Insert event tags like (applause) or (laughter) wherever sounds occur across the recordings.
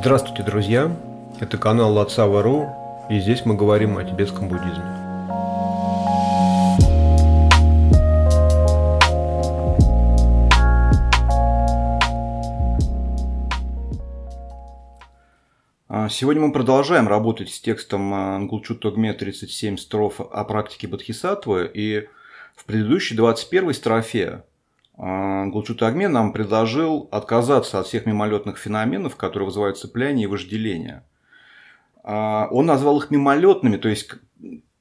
Здравствуйте, друзья! Это канал Лацава.ру, и здесь мы говорим о тибетском буддизме. А, сегодня мы продолжаем работать с текстом Ангулчу Тогме 37 строф о практике Бодхисаттвы. И в предыдущей 21 строфе а, Гулчут Агме нам предложил отказаться от всех мимолетных феноменов, которые вызывают цепляние и вожделение. А, он назвал их мимолетными, то есть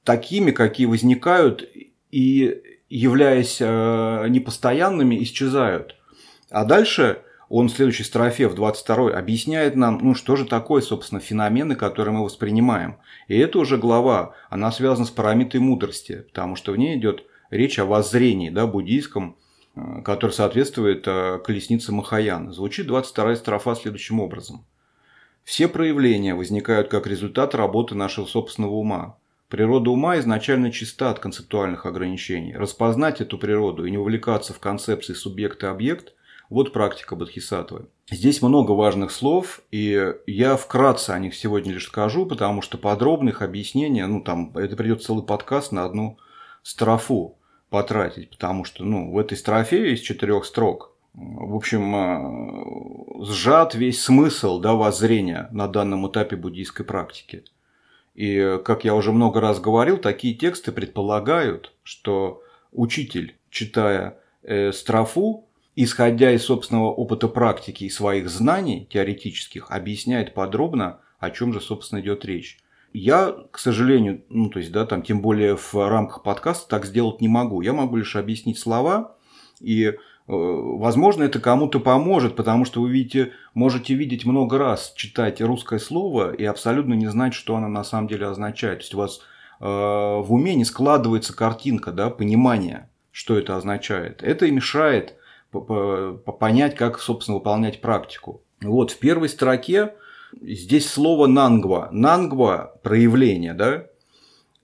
такими, какие возникают и, являясь непостоянными, исчезают. А дальше он в следующей строфе, в 22 объясняет нам, ну что же такое, собственно, феномены, которые мы воспринимаем. И это уже глава, она связана с парамитой мудрости, потому что в ней идет речь о воззрении да, буддийском, э, который соответствует э, колеснице Махаяна. Звучит 22 строфа следующим образом. Все проявления возникают как результат работы нашего собственного ума. Природа ума изначально чиста от концептуальных ограничений. Распознать эту природу и не увлекаться в концепции субъект и объект вот практика Бодхисаттвы. Здесь много важных слов, и я вкратце о них сегодня лишь скажу, потому что подробных объяснений, ну там, это придет целый подкаст на одну строфу потратить, потому что, ну, в этой строфе из четырех строк, в общем, э, сжат весь смысл, да, воззрения на данном этапе буддийской практики. И, как я уже много раз говорил, такие тексты предполагают, что учитель, читая э, строфу, исходя из собственного опыта практики и своих знаний теоретических, объясняет подробно, о чем же, собственно, идет речь. Я, к сожалению, ну, то есть, да, там, тем более в рамках подкаста так сделать не могу. Я могу лишь объяснить слова, и, э, возможно, это кому-то поможет, потому что вы видите, можете видеть много раз, читать русское слово и абсолютно не знать, что оно на самом деле означает. То есть, у вас э, в уме не складывается картинка, да, понимания, что это означает. Это и мешает понять, как, собственно, выполнять практику. Вот в первой строке здесь слово нангва. Нангва – проявление, да?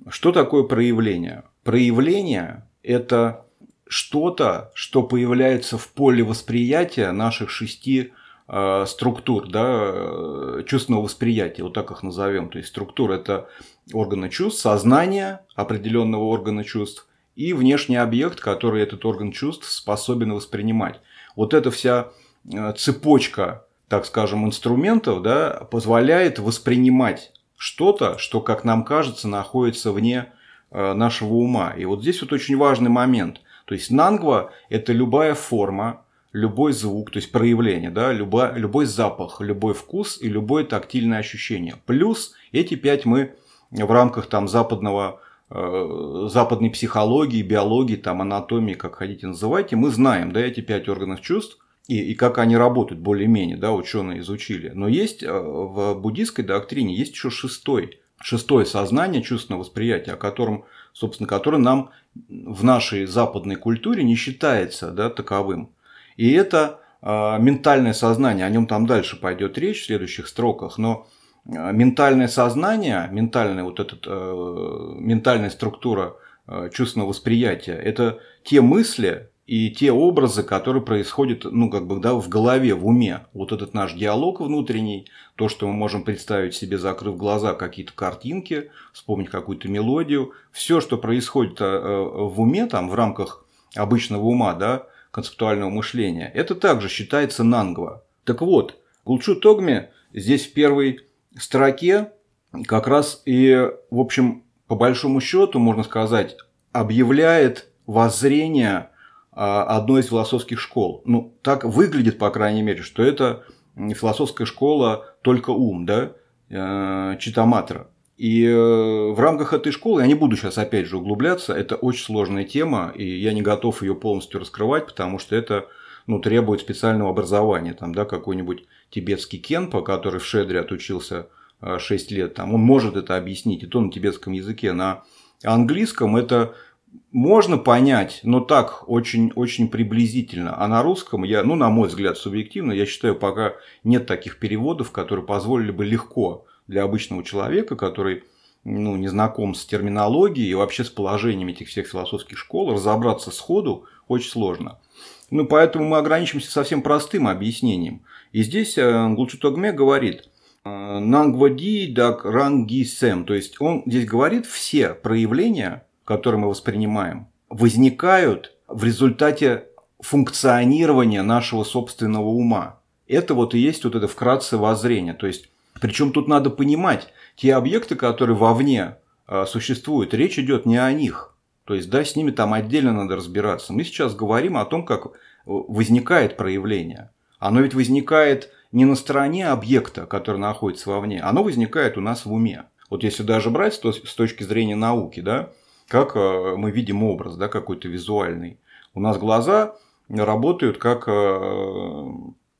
Что такое проявление? Проявление – это что-то, что появляется в поле восприятия наших шести э, структур, да, э, чувственного восприятия, вот так их назовем. То есть структура – это органы чувств, сознание определенного органа чувств, и внешний объект, который этот орган чувств способен воспринимать. Вот эта вся э, цепочка, так скажем, инструментов да, позволяет воспринимать что-то, что, как нам кажется, находится вне э, нашего ума. И вот здесь вот очень важный момент. То есть нангва – это любая форма, любой звук, то есть проявление, да, любой, любой запах, любой вкус и любое тактильное ощущение. Плюс эти пять мы в рамках там западного Э, западной психологии, биологии, там, анатомии, как хотите называйте, мы знаем да, эти пять органов чувств и, и как они работают более-менее, да, ученые изучили. Но есть э, в буддийской доктрине есть еще шестой, шестое сознание, чувственное восприятие, о котором, собственно, которое нам в нашей западной культуре не считается да, таковым. И это э, ментальное сознание, о нем там дальше пойдет речь в следующих строках, но Э, ментальное сознание, ментальная вот эта э, ментальная структура э, чувственного восприятия, это те мысли и те образы, которые происходят, ну, как бы, да, в голове, в уме. Вот этот наш диалог внутренний, то, что мы можем представить себе, закрыв глаза, какие-то картинки, вспомнить какую-то мелодию, все, что происходит в уме, там, в рамках обычного ума, да, концептуального мышления, это также считается нангва. Так вот, Гулчу Тогме здесь в первой строке как раз и, в общем, по большому счету, можно сказать, объявляет воззрение одной из философских школ. Ну, так выглядит, по крайней мере, что это философская школа только ум, да, э, Читаматра. И э, в рамках этой школы, я не буду сейчас опять же углубляться, это очень сложная тема, и я не готов ее полностью раскрывать, потому что это ну, требует специального образования. Там, да, какой-нибудь тибетский кенпа, который в Шедре отучился 6 э, лет, там, он может это объяснить, и то на тибетском языке. На английском это можно понять, но так очень, очень приблизительно. А на русском, я, ну, на мой взгляд, субъективно, я считаю, пока нет таких переводов, которые позволили бы легко для обычного человека, который ну, не знаком с терминологией и вообще с положением этих всех философских школ, разобраться сходу очень сложно. Ну, поэтому мы ограничимся совсем простым объяснением. И здесь э, Гулчутогме говорит, Нангвади дак ранги сэм. То есть он здесь говорит, все проявления, которые мы воспринимаем, возникают в результате функционирования нашего собственного ума. Это вот и есть вот это вкратце воззрение. То есть, причем тут надо понимать, те объекты, которые вовне э, существуют, речь идет не о них. То есть, да, с ними там отдельно надо разбираться. Мы сейчас говорим о том, как возникает проявление. Оно ведь возникает не на стороне объекта, который находится вовне, оно возникает у нас в уме. Вот если даже брать с точки зрения науки, да, как э, мы видим образ, да, какой-то визуальный. У нас глаза работают как э,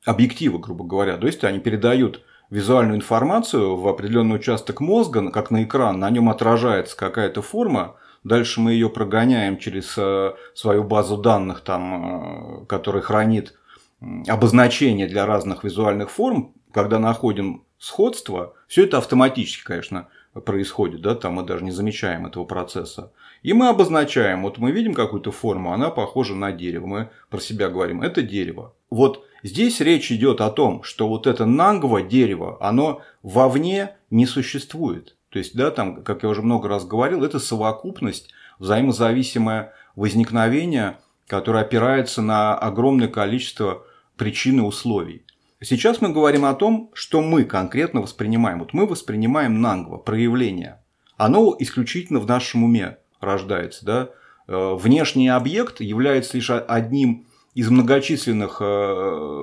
объективы, грубо говоря. То есть они передают визуальную информацию в определенный участок мозга, как на экран, на нем отражается какая-то форма, дальше мы ее прогоняем через э, свою базу данных, там, которая хранит обозначения для разных визуальных форм, когда находим сходство, все это автоматически, конечно, происходит, да, там мы даже не замечаем этого процесса. И мы обозначаем, вот мы видим какую-то форму, она похожа на дерево, мы про себя говорим, это дерево. Вот здесь речь идет о том, что вот это нангва дерево, оно вовне не существует. То есть, да, там, как я уже много раз говорил, это совокупность, взаимозависимое возникновение, которое опирается на огромное количество причин и условий. Сейчас мы говорим о том, что мы конкретно воспринимаем. Вот мы воспринимаем нангва, проявление. Оно исключительно в нашем уме рождается. Да? Э, внешний объект является лишь одним из многочисленных э,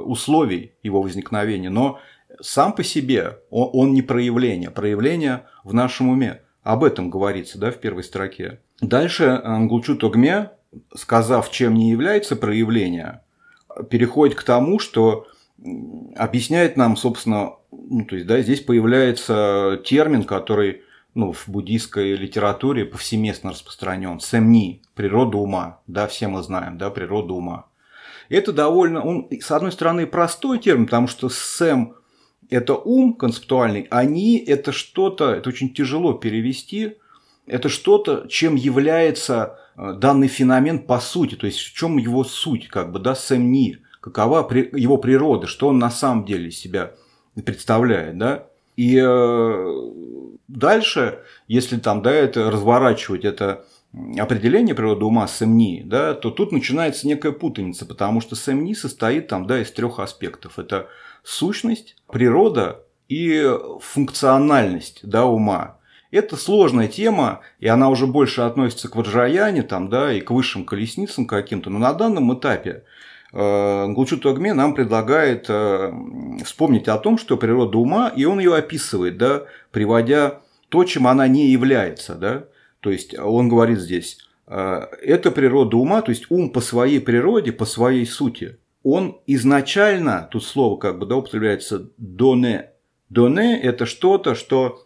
условий его возникновения, но сам по себе он не проявление, проявление в нашем уме. Об этом говорится да, в первой строке. Дальше Ангулчу Тогме, сказав, чем не является проявление, переходит к тому, что объясняет нам, собственно, ну, то есть, да, здесь появляется термин, который ну, в буддийской литературе повсеместно распространен. Сэмни, природа ума, да, все мы знаем, да, природа ума. Это довольно, он, с одной стороны, простой термин, потому что сэм – это ум концептуальный, они – это что-то, это очень тяжело перевести, это что-то, чем является э, данный феномен по сути, то есть в чем его суть, как бы, да, сэмни, какова его природа, что он на самом деле себя представляет, да. И э, дальше, если там, да, это разворачивать это определение природы ума сэмни, да, то тут начинается некая путаница, потому что сэмни состоит там, да, из трех аспектов. Это сущность, природа и функциональность да, ума. Это сложная тема, и она уже больше относится к ваджраяне там, да, и к высшим колесницам каким-то. Но на данном этапе э, Гулчу Тогме нам предлагает э, вспомнить о том, что природа ума, и он ее описывает, да, приводя то, чем она не является. Да? То есть он говорит здесь, э, это природа ума, то есть ум по своей природе, по своей сути, он изначально, тут слово как бы да, употребляется доне. Доне – это что-то, что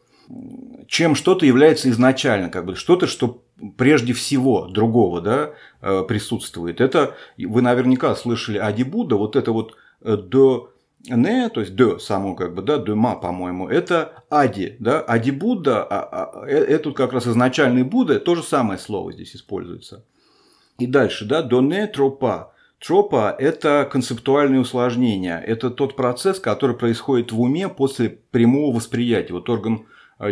чем что-то является изначально, как бы что-то, что прежде всего другого да, э, присутствует. Это вы наверняка слышали Ади Будда, вот это вот э, до не, то есть до само как бы, да, дома, по-моему, это ади, да, ади Будда, а, а, э, это как раз изначальный Будда, то же самое слово здесь используется. И дальше, да, доне тропа. Тропа – это концептуальные усложнения, это тот процесс, который происходит в уме после прямого восприятия. Вот орган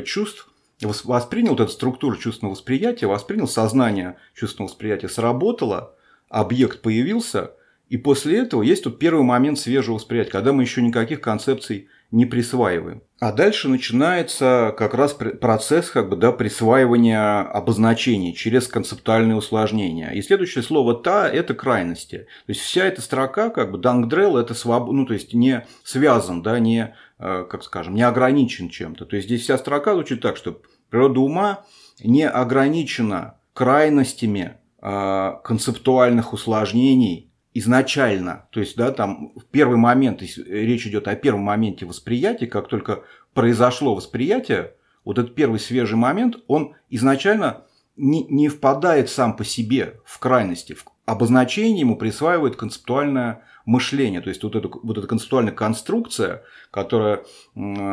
чувств, воспринял вот эту структуру чувственного восприятия, воспринял сознание чувственного восприятия, сработало, объект появился, и после этого есть тут первый момент свежего восприятия, когда мы еще никаких концепций не присваиваем. А дальше начинается как раз процесс как бы, да, присваивания обозначений через концептуальные усложнения. И следующее слово «та» – это крайности. То есть вся эта строка, как бы «дангдрел» – это своб... ну, то есть не связан, да, не, как скажем, не ограничен чем-то. То есть здесь вся строка звучит так, что природа ума не ограничена крайностями э, концептуальных усложнений – изначально, то есть, да, там в первый момент, речь идет о первом моменте восприятия, как только произошло восприятие, вот этот первый свежий момент, он изначально не, не впадает сам по себе в крайности. В обозначение ему присваивает концептуальное мышление. То есть вот, эта вот эта концептуальная конструкция, которая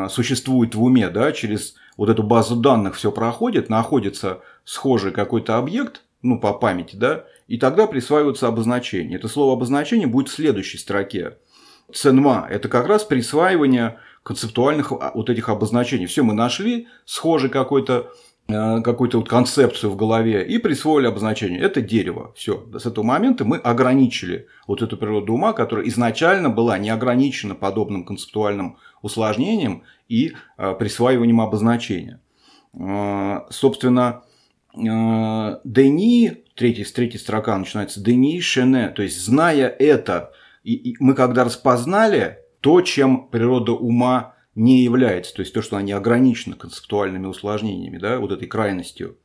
существует в уме, да, через вот эту базу данных все проходит, находится схожий какой-то объект, ну, по памяти, да, и тогда присваиваются обозначения. Это слово обозначение будет в следующей строке. Ценма – это как раз присваивание концептуальных а, вот этих обозначений. Все мы нашли схожий какой-то какую-то вот концепцию в голове и присвоили обозначение. Это дерево. Все. С этого момента мы ограничили вот эту природу ума, которая изначально была не ограничена подобным концептуальным усложнением и э, присваиванием обозначения. Э, собственно, Дени, третья, третья строка начинается, Дени Шене, то есть зная это, и, и мы когда распознали то, чем природа ума не является, то есть то, что она не ограничена концептуальными усложнениями, да, вот этой крайностью.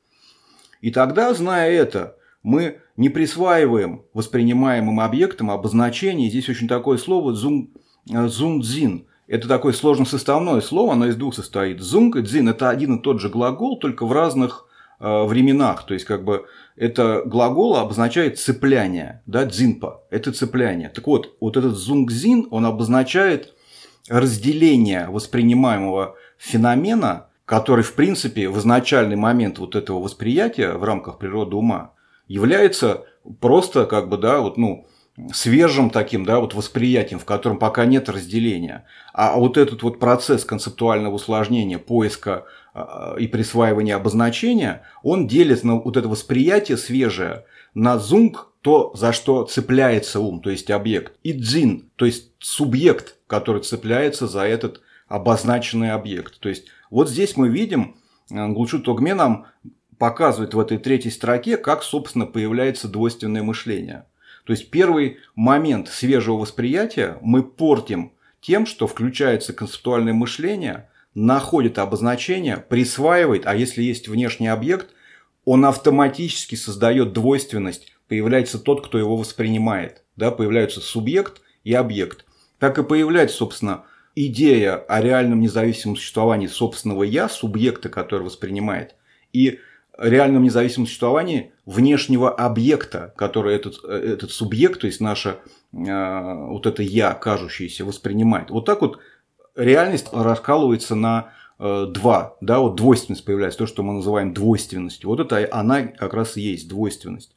И тогда, зная это, мы не присваиваем воспринимаемым объектам обозначение. Здесь очень такое слово зун, зунцзин. Это такое сложно-составное слово, оно из двух состоит. Зунг и дзин – это один и тот же глагол, только в разных э, временах. То есть, как бы, это глагол обозначает цепляние, да, дзинпа – это цепляние. Так вот, вот этот зунгзин, он обозначает разделение воспринимаемого феномена, который, в принципе, в изначальный момент вот этого восприятия в рамках природы ума является просто как бы, да, вот, ну, свежим таким, да, вот восприятием, в котором пока нет разделения. А вот этот вот процесс концептуального усложнения, поиска а, и присваивания обозначения, он делит на вот это восприятие свежее на зунг, то, за что цепляется ум, то есть объект, и дзин, то есть субъект, который цепляется за этот обозначенный объект. То есть вот здесь мы видим, э, Гулчу Тогме нам показывает в этой третьей строке, как, собственно, появляется двойственное мышление. То есть первый момент свежего восприятия мы портим тем, что включается концептуальное мышление, находит обозначение, присваивает, а если есть внешний объект, он автоматически создает двойственность, появляется тот, кто его воспринимает. Да, появляются субъект и объект. Так и появляется, собственно, идея о реальном независимом существовании собственного «я», субъекта, который воспринимает, и реальном независимом существовании внешнего объекта, который этот, этот субъект, то есть наше э, вот это «я», кажущееся, воспринимает. Вот так вот реальность раскалывается на э, два, да, вот двойственность появляется, то, что мы называем двойственностью. Вот это она как раз и есть двойственность.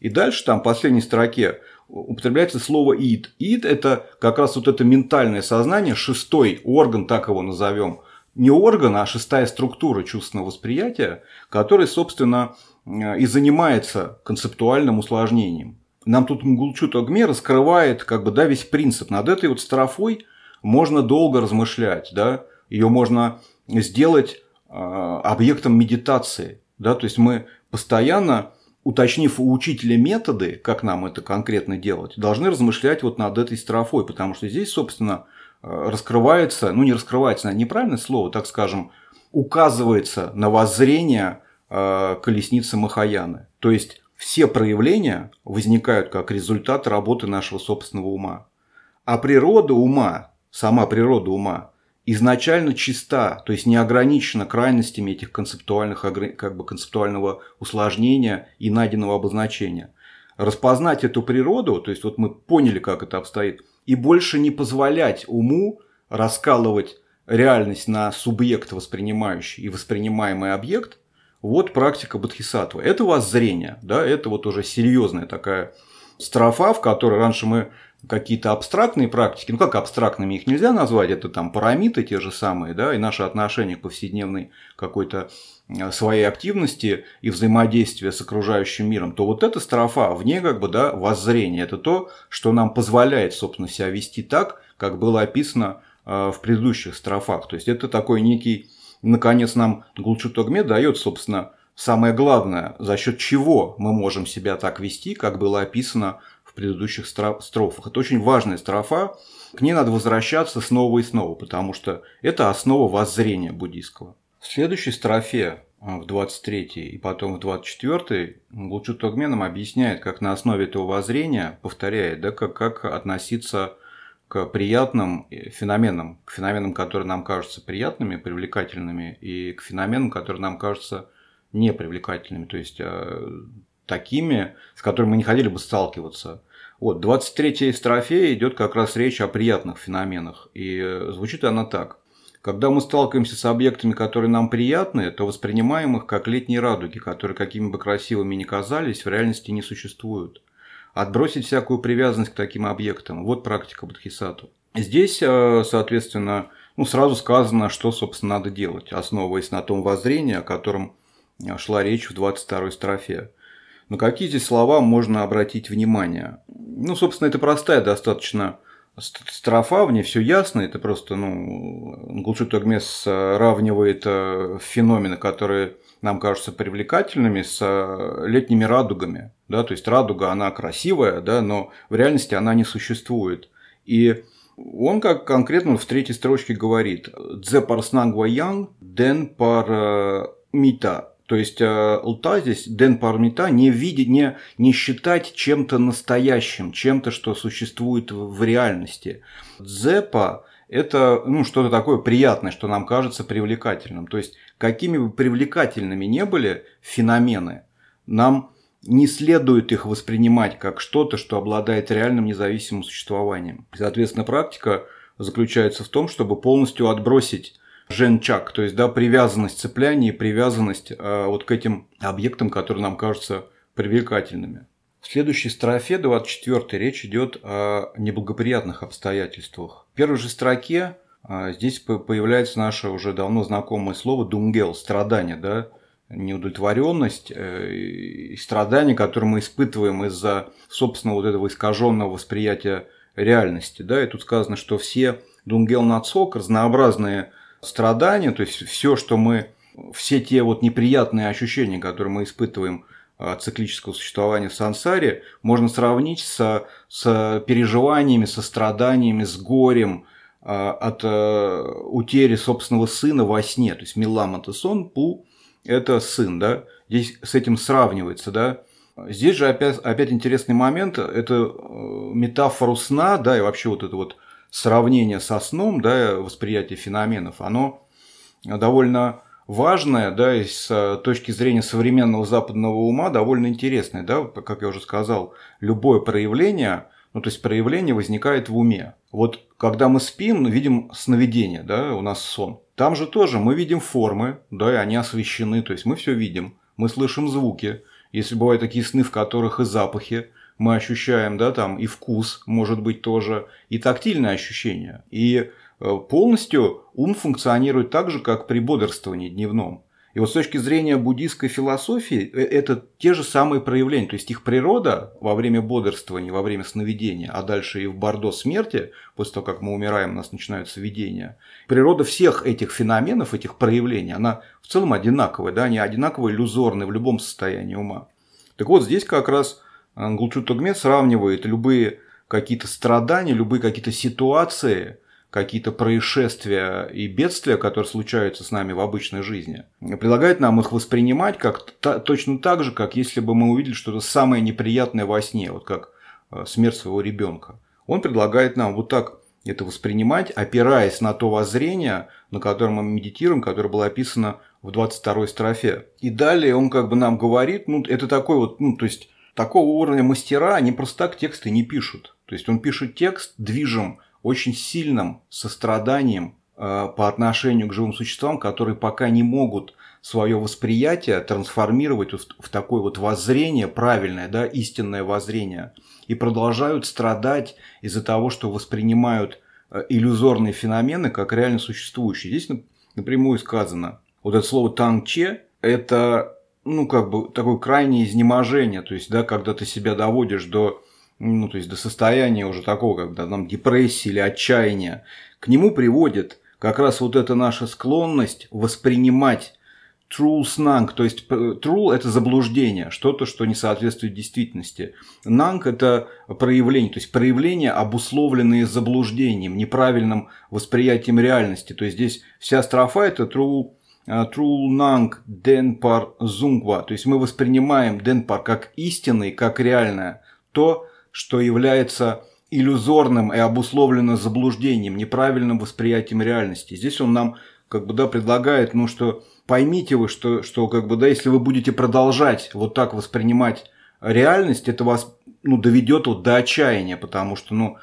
И дальше там в последней строке употребляется слово «ид». «Ид» – это как раз вот это ментальное сознание, шестой орган, так его назовем, не орган, а шестая структура чувственного восприятия, который, собственно, и занимается концептуальным усложнением. Нам тут Мгулчут Огме раскрывает как бы, да, весь принцип. Над этой вот строфой можно долго размышлять, да, ее можно сделать э, объектом медитации, да, то есть мы постоянно уточнив у учителя методы, как нам это конкретно делать, должны размышлять вот над этой строфой, потому что здесь, собственно, э, раскрывается, ну не раскрывается, неправильное слово, так скажем, указывается на воззрение э, колесницы Махаяны. То есть все проявления возникают как результат работы нашего собственного ума. А природа ума, сама природа ума, изначально чиста, то есть не ограничена крайностями этих концептуальных, как бы концептуального усложнения и найденного обозначения. Распознать эту природу, то есть вот мы поняли, как это обстоит, и больше не позволять уму раскалывать реальность на субъект воспринимающий и воспринимаемый объект, вот практика бодхисаттвы. Это воззрение, да, это вот уже серьезная такая строфа, в которой раньше мы какие-то абстрактные практики, ну как абстрактными их нельзя назвать, это там парамиты те же самые, да, и наше отношение к повседневной какой-то э, своей активности и взаимодействия с окружающим миром, то вот эта строфа, ней как бы, да, воззрение, это то, что нам позволяет, собственно, себя вести так, как было описано э, в предыдущих строфах. То есть это такой некий, наконец, нам Гулчутогме дает, собственно, самое главное, за счет чего мы можем себя так вести, как было описано в предыдущих строфах. Это очень важная строфа, к ней надо возвращаться снова и снова, потому что это основа воззрения буддийского. В следующей строфе, а, в 23 и потом в 24 Гулчу Тогме нам объясняет, как на основе этого воззрения, повторяет, да, как, как относиться к приятным феноменам, к феноменам, которые нам кажутся приятными, привлекательными, и к феноменам, которые нам кажутся непривлекательными. То есть а, такими, с которыми мы не хотели бы сталкиваться. Вот, 23-я строфея идет как раз речь о приятных феноменах. И э, звучит она так. Когда мы сталкиваемся с объектами, которые нам приятны, то воспринимаем их как летние радуги, которые какими бы красивыми ни казались, в реальности не существуют. Отбросить всякую привязанность к таким объектам – вот практика Бодхисаттвы. Здесь, э, соответственно, ну, сразу сказано, что, собственно, надо делать, основываясь на том воззрении, о котором шла речь в 22-й строфе. На какие здесь слова можно обратить внимание? Ну, собственно, это простая достаточно строфа, в ней все ясно, это просто, ну, Гулшит Огмес сравнивает э, феномены, которые нам кажутся привлекательными, с э, летними радугами, да, то есть радуга, она красивая, да, но в реальности она не существует. И он как конкретно в третьей строчке говорит «Дзе пар снангва янг, ден пар э, мита». То есть э, лта здесь, ден пармита, не видеть, не, не считать чем-то настоящим, чем-то, что существует в, в реальности. Дзепа – это ну, что-то такое приятное, что нам кажется привлекательным. То есть, какими бы привлекательными не были феномены, нам не следует их воспринимать как что-то, что обладает реальным независимым существованием. Соответственно, практика заключается в том, чтобы полностью отбросить женчак, то есть да, привязанность цепляния и привязанность э, вот к этим объектам, которые нам кажутся привлекательными. В следующей строфе, 24 речь идет о неблагоприятных обстоятельствах. В первой же строке э, здесь появляется наше уже давно знакомое слово дунгел, страдание, да, неудовлетворенность э, и страдания, которые мы испытываем из-за собственного вот этого искаженного восприятия реальности. Да? И тут сказано, что все дунгел нацок, разнообразные страдания, то есть все, что мы, все те вот неприятные ощущения, которые мы испытываем от циклического существования в сансаре, можно сравнить со, с переживаниями, со страданиями, с горем а, от э, утери собственного сына во сне. То есть Милам это сон, Пу – это сын. Да? Здесь с этим сравнивается. Да? Здесь же опять, опять интересный момент – это э, метафору сна, да, и вообще вот это вот сравнение со сном, да, восприятие феноменов, оно довольно важное, да, и с точки зрения современного западного ума довольно интересное, да, как я уже сказал, любое проявление, ну, то есть проявление возникает в уме. Вот когда мы спим, видим сновидение, да, у нас сон. Там же тоже мы видим формы, да, и они освещены, то есть мы все видим, мы слышим звуки. Если бывают такие сны, в которых и запахи, мы ощущаем, да, там и вкус, может быть, тоже, и тактильное ощущение. И э, полностью ум функционирует так же, как при бодрствовании дневном. И вот с точки зрения буддийской философии, э, это те же самые проявления. То есть их природа во время бодрствования, во время сновидения, а дальше и в бордо смерти, после того, как мы умираем, у нас начинаются видения. Природа всех этих феноменов, этих проявлений, она в целом одинаковая. Да? Они одинаково иллюзорны в любом состоянии ума. Так вот, здесь как раз Гулчу Тогмет сравнивает любые какие-то страдания, любые какие-то ситуации, какие-то происшествия и бедствия, которые случаются с нами в обычной жизни, предлагает нам их воспринимать как точно так же, как если бы мы увидели что-то самое неприятное во сне, вот как э, смерть своего ребенка. Он предлагает нам вот так это воспринимать, опираясь на то воззрение, на котором мы медитируем, которое было описано в 22 строфе. И далее он как бы нам говорит, ну, это такой вот, ну, то есть такого уровня мастера, они просто так тексты не пишут. То есть он пишет текст движим очень сильным состраданием э, по отношению к живым существам, которые пока не могут свое восприятие трансформировать в, в такое вот воззрение правильное, да, истинное воззрение, и продолжают страдать из-за того, что воспринимают э, иллюзорные феномены как реально существующие. Здесь напрямую сказано, вот это слово «тангче» – это ну, как бы такое крайнее изнеможение, то есть, да, когда ты себя доводишь до, ну, то есть, до состояния уже такого, когда там депрессии или отчаяния, к нему приводит как раз вот эта наша склонность воспринимать true snang, то есть true – это заблуждение, что-то, что не соответствует действительности. Нанг – это проявление, то есть проявления, обусловленные заблуждением, неправильным восприятием реальности. То есть здесь вся строфа – это true Трулнанг Денпар Зунгва. То есть мы воспринимаем Денпар как истинный, как реальное. То, что является иллюзорным и обусловлено заблуждением, неправильным восприятием реальности. Здесь он нам как бы да, предлагает, ну что поймите вы, что, что как бы да, если вы будете продолжать вот так воспринимать реальность, это вас ну, доведет вот до отчаяния, потому что ну,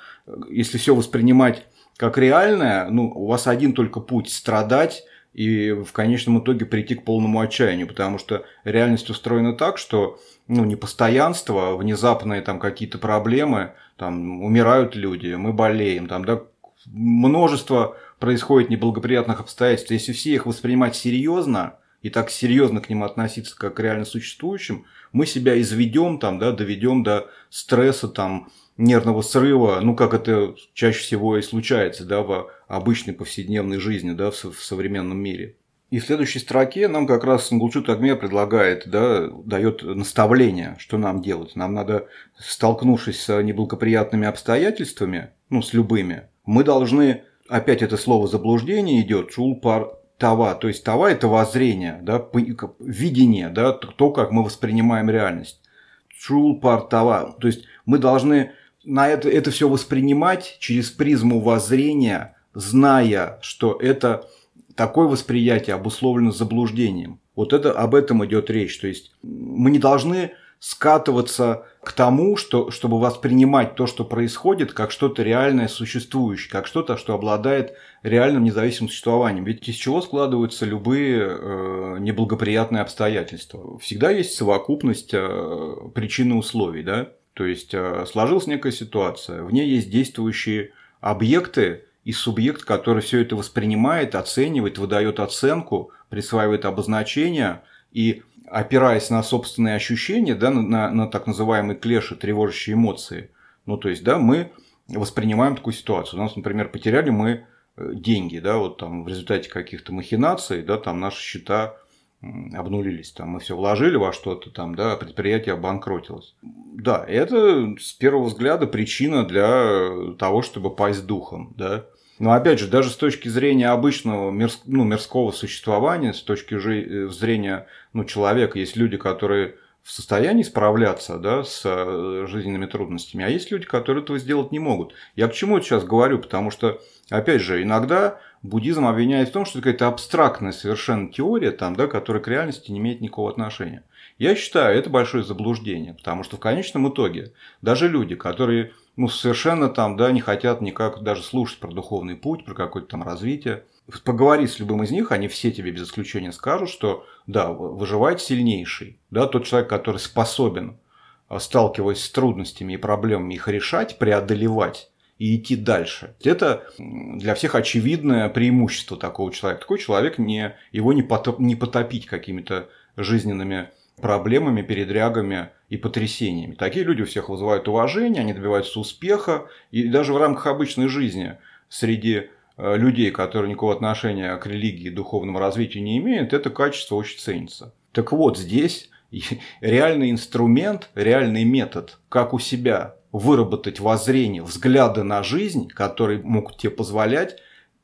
если все воспринимать как реальное, ну, у вас один только путь – страдать, и в конечном итоге прийти к полному отчаянию, потому что реальность устроена так, что ну, непостоянство, внезапные там какие-то проблемы, там умирают люди, мы болеем, там, да, множество происходит неблагоприятных обстоятельств. Если все их воспринимать серьезно и так серьезно к ним относиться, как к реально существующим, мы себя изведем, там, да, доведем до стресса, там, нервного срыва, ну, как это чаще всего и случается, да, в обычной повседневной жизни, да, в, в современном мире. И в следующей строке нам как раз Сангулчут Агме предлагает, да, дает наставление, что нам делать. Нам надо, столкнувшись с неблагоприятными обстоятельствами, ну, с любыми, мы должны, опять это слово заблуждение идет, чулпар тава, то есть тава – это воззрение, да, видение, да, то, как мы воспринимаем реальность. Чулпар тава, то есть мы должны на это, это все воспринимать через призму воззрения, зная, что это такое восприятие обусловлено заблуждением. Вот это, об этом идет речь. То есть мы не должны скатываться к тому, что, чтобы воспринимать то, что происходит, как что-то реальное, существующее, как что-то, что обладает реальным независимым существованием. Ведь из чего складываются любые э, неблагоприятные обстоятельства? Всегда есть совокупность э, причин и условий, да? То есть э, сложилась некая ситуация, в ней есть действующие объекты, и субъект, который все это воспринимает, оценивает, выдает оценку, присваивает обозначение и опираясь на собственные ощущения, да, на, на, на так называемые клеши, тревожащие эмоции, ну, то есть, да, мы воспринимаем такую ситуацию. У нас, например, потеряли мы э, деньги, да, вот там в результате каких-то махинаций, да, там наши счета обнулились, там мы все вложили во что-то, там, да, предприятие обанкротилось. Да, это с первого взгляда причина для того, чтобы пасть духом, да. Но опять же, даже с точки зрения обычного мирс, ну, мирского существования, с точки э, зрения ну, человека, есть люди, которые в состоянии справляться да, с э, жизненными трудностями, а есть люди, которые этого сделать не могут. Я к чему это сейчас говорю? Потому что, опять же, иногда буддизм обвиняет в том, что это какая-то абстрактная совершенно теория, там, да, которая к реальности не имеет никакого отношения. Я считаю, это большое заблуждение, потому что в конечном итоге даже люди, которые ну, совершенно там, да, не хотят никак даже слушать про духовный путь, про какое-то там развитие. Поговори с любым из них, они все тебе без исключения скажут, что да, выживает сильнейший, да, тот человек, который способен, а, сталкиваясь с трудностями и проблемами, их решать, преодолевать и идти дальше. Это для всех очевидное преимущество такого человека. Такой человек не, его не, потоп, не потопить какими-то жизненными проблемами, передрягами и потрясениями. Такие люди у всех вызывают уважение, они добиваются успеха, и даже в рамках обычной жизни среди э, людей, которые никакого отношения к религии и духовному развитию не имеют, это качество очень ценится. Так вот, здесь (laughs) реальный инструмент, реальный метод, как у себя выработать воззрение, взгляды на жизнь, которые могут тебе позволять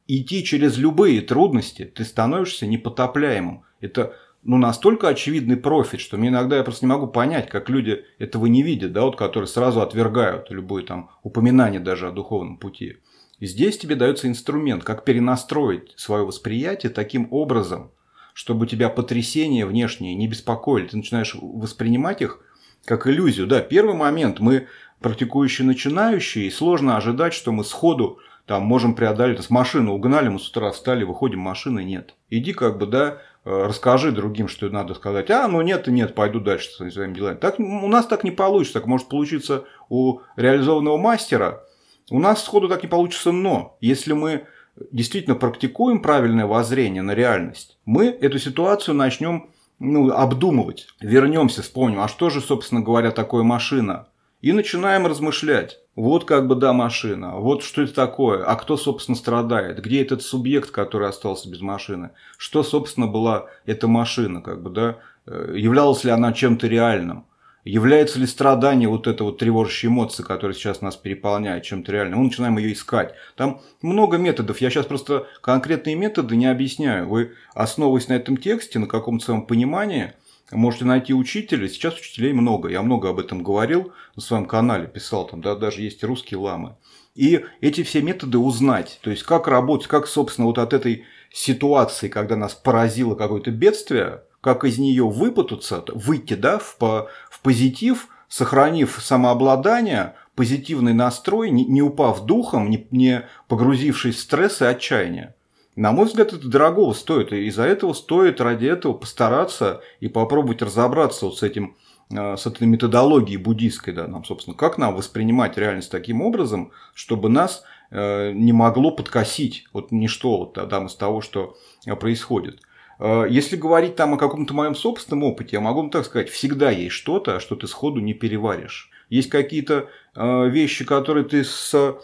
идти через любые трудности, ты становишься непотопляемым. Это ну, настолько очевидный профит, что мне иногда я просто не могу понять, как люди этого не видят, да, вот, которые сразу отвергают любое там упоминание даже о духовном пути. И здесь тебе дается инструмент, как перенастроить свое восприятие таким образом, чтобы тебя потрясения внешние не беспокоили. Ты начинаешь воспринимать их как иллюзию. Да, первый момент мы практикующие начинающие, и сложно ожидать, что мы сходу там можем преодолеть. С машины угнали, мы с утра встали, выходим, машины нет. Иди как бы, да, расскажи другим, что надо сказать. А, ну нет нет, пойду дальше со своими делами. Так, у нас так не получится. Так может получиться у реализованного мастера. У нас сходу так не получится, но если мы действительно практикуем правильное воззрение на реальность, мы эту ситуацию начнем ну, обдумывать. Вернемся, вспомним, а что же, собственно говоря, такое машина? И начинаем размышлять. Вот как бы, да, машина, вот что это такое, а кто, собственно, страдает, где этот субъект, который остался без машины, что, собственно, была эта машина, как бы, да, э, являлась ли она чем-то реальным, является ли страдание вот эта вот тревожащая эмоция, которая сейчас нас переполняет чем-то реальным, мы начинаем ее искать. Там много методов, я сейчас просто конкретные методы не объясняю, вы, основываясь на этом тексте, на каком-то своем понимании – Можете найти учителя, сейчас учителей много, я много об этом говорил на своем канале, писал там, да, даже есть русские ламы. И эти все методы узнать, то есть как работать, как, собственно, вот от этой ситуации, когда нас поразило какое-то бедствие, как из нее выпутаться, выйти, да, в, в позитив, сохранив самообладание, позитивный настрой, не, не упав духом, не, не погрузившись в стресс и отчаяние. На мой взгляд, это дорогого стоит, и из-за этого стоит ради этого постараться и попробовать разобраться вот с этим э, с этой методологией буддийской, да, нам, собственно, как нам воспринимать реальность таким образом, чтобы нас э, не могло подкосить вот ничто вот, там из того, что происходит. Если говорить там о каком-то моем собственном опыте, я могу вам так сказать, всегда есть что-то, что ты сходу не переваришь. Есть какие-то вещи, которые ты с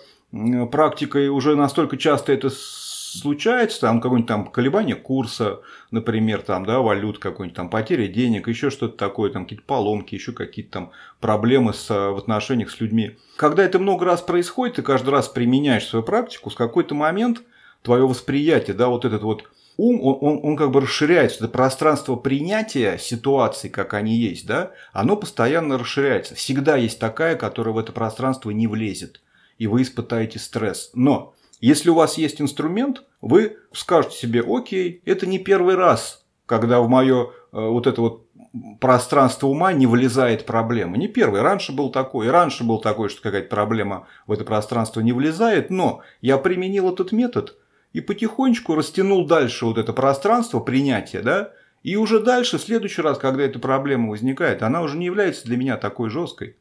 практикой уже настолько часто это случается, там какое-нибудь там колебание курса, например, там, да, валют какой-нибудь, там, потеря денег, еще что-то такое, там, какие-то поломки, еще какие-то там проблемы с, в отношениях с людьми. Когда это много раз происходит, ты каждый раз применяешь свою практику, с какой-то момент твое восприятие, да, вот этот вот ум, он, он, он как бы расширяется. Это пространство принятия ситуаций, как они есть, да, оно постоянно расширяется. Всегда есть такая, которая в это пространство не влезет. И вы испытаете стресс. Но если у вас есть инструмент, вы скажете себе, окей, это не первый раз, когда в мое э, вот это вот пространство ума не влезает проблема. Не первый, раньше был такой, и раньше был такой, что какая-то проблема в это пространство не влезает, но я применил этот метод и потихонечку растянул дальше вот это пространство принятия, да, и уже дальше, в следующий раз, когда эта проблема возникает, она уже не является для меня такой жесткой.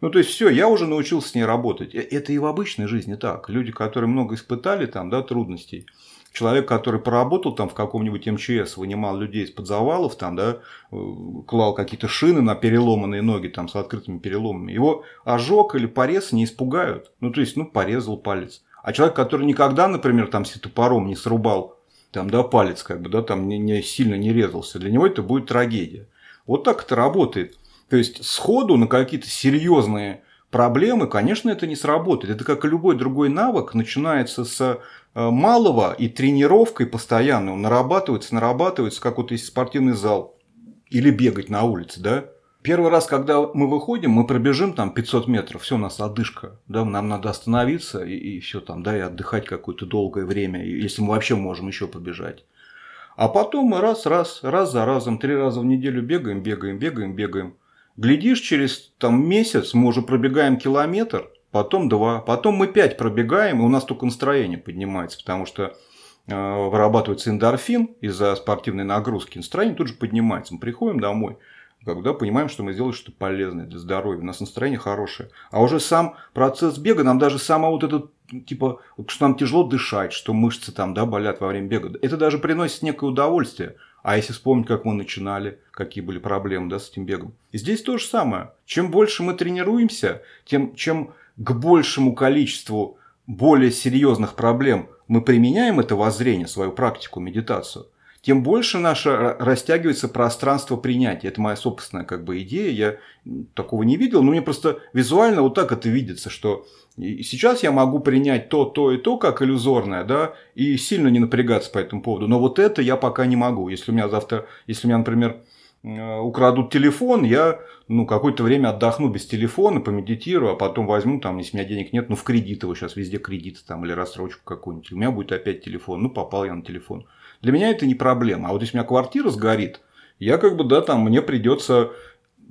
Ну, то есть, все, я уже научился с ней работать. Э, это и в обычной жизни так. Люди, которые много испытали там, да, трудностей. Человек, который поработал там в каком-нибудь МЧС, вынимал людей из-под завалов, там, да, э, клал какие-то шины на переломанные ноги там, с открытыми переломами. Его ожог или порез не испугают. Ну, то есть, ну, порезал палец. А человек, который никогда, например, там, с топором не срубал там, да, палец, как бы, да, там не, не сильно не резался, для него это будет трагедия. Вот так это работает. То есть сходу на какие-то серьезные проблемы, конечно, это не сработает. Это как и любой другой навык, начинается с э, малого и тренировкой постоянно. Он нарабатывается, нарабатывается, как вот есть спортивный зал. Или бегать на улице, да? Первый раз, когда мы выходим, мы пробежим там 500 метров, все, у нас одышка, да, нам надо остановиться и, и все там, да, и отдыхать какое-то долгое время, если мы вообще можем еще побежать. А потом мы раз, раз, раз за разом, три раза в неделю бегаем, бегаем, бегаем, бегаем. Глядишь, через там, месяц мы уже пробегаем километр, потом два, потом мы пять пробегаем, и у нас только настроение поднимается, потому что э, вырабатывается эндорфин из-за спортивной нагрузки, настроение тут же поднимается. Мы приходим домой, когда понимаем, что мы сделали что-то полезное для здоровья, у нас настроение хорошее. А уже сам процесс бега, нам даже сама вот этот, типа, что нам тяжело дышать, что мышцы там, да, болят во время бега, это даже приносит некое удовольствие. А если вспомнить, как мы начинали, какие были проблемы да, с этим бегом. И здесь то же самое. Чем больше мы тренируемся, тем чем к большему количеству более серьезных проблем мы применяем это воззрение, свою практику, медитацию, тем больше наше растягивается пространство принятия. Это моя собственная как бы идея. Я такого не видел, но мне просто визуально вот так это видится, что и сейчас я могу принять то, то и то, как иллюзорное, да, и сильно не напрягаться по этому поводу. Но вот это я пока не могу. Если у меня завтра, если у меня, например, э, украдут телефон, я ну, какое-то время отдохну без телефона, помедитирую, а потом возьму, там, если у меня денег нет, ну, в кредит его, сейчас везде кредиты там, или рассрочку какую-нибудь. У меня будет опять телефон, ну, попал я на телефон. Для меня это не проблема. А вот если у меня квартира сгорит, я как бы, да, там, мне придется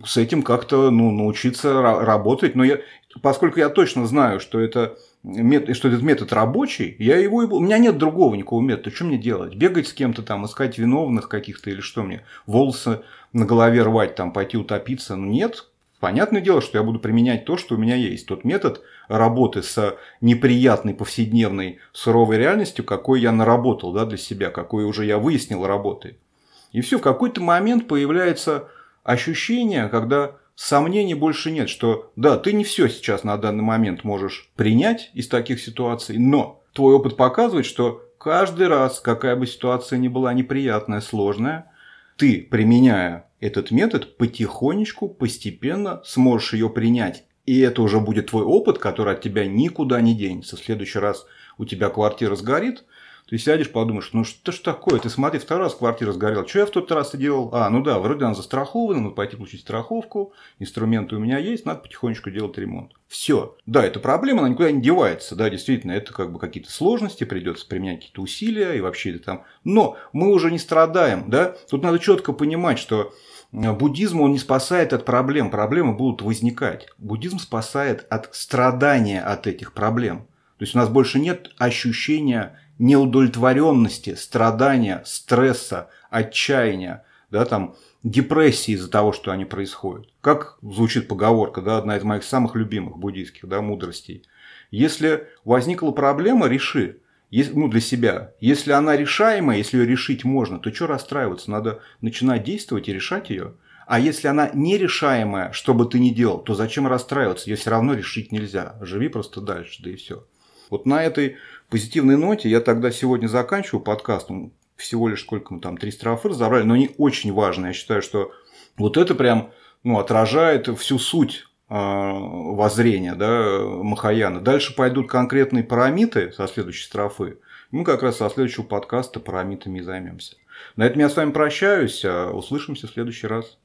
с этим как-то ну, научиться работать. Но я, поскольку я точно знаю, что это метод, что этот метод рабочий, я его у меня нет другого никакого метода. Что мне делать? Бегать с кем-то там, искать виновных каких-то или что мне? Волосы на голове рвать, там, пойти утопиться? Ну, нет. Понятное дело, что я буду применять то, что у меня есть. Тот метод работы с неприятной повседневной суровой реальностью, какой я наработал да, для себя, какой уже я выяснил работает. И все, в какой-то момент появляется ощущение, когда сомнений больше нет, что да, ты не все сейчас на данный момент можешь принять из таких ситуаций, но твой опыт показывает, что каждый раз, какая бы ситуация ни была неприятная, сложная, ты, применяя этот метод, потихонечку, постепенно сможешь ее принять. И это уже будет твой опыт, который от тебя никуда не денется. В следующий раз у тебя квартира сгорит – ты сядешь, подумаешь, ну что ж такое, ты смотри, второй раз квартира сгорела, что я в тот раз и делал? А, ну да, вроде она застрахована, надо пойти получить страховку, инструменты у меня есть, надо потихонечку делать ремонт. Все. Да, это проблема, она никуда не девается, да, действительно, это как бы какие-то сложности, придется применять какие-то усилия и вообще это там. Но мы уже не страдаем, да, тут надо четко понимать, что Буддизм, он не спасает от проблем, проблемы будут возникать. Буддизм спасает от страдания от этих проблем. То есть у нас больше нет ощущения неудовлетворенности, страдания, стресса, отчаяния, да, там, депрессии из-за того, что они происходят. Как звучит поговорка, да, одна из моих самых любимых буддийских да, мудростей. Если возникла проблема, реши. Ну, для себя. Если она решаемая, если ее решить можно, то что расстраиваться? Надо начинать действовать и решать ее. А если она нерешаемая, что бы ты ни делал, то зачем расстраиваться? Ее все равно решить нельзя. Живи просто дальше, да и все. Вот на этой позитивной ноте я тогда сегодня заканчиваю подкаст. Ну, всего лишь сколько мы там, три строфы разобрали, но они очень важны. Я считаю, что вот это прям ну, отражает всю суть а, воззрения да, Махаяна. Дальше пойдут конкретные парамиты со следующей строфы. Мы как раз со следующего подкаста парамитами и займемся. На этом я с вами прощаюсь. А услышимся в следующий раз.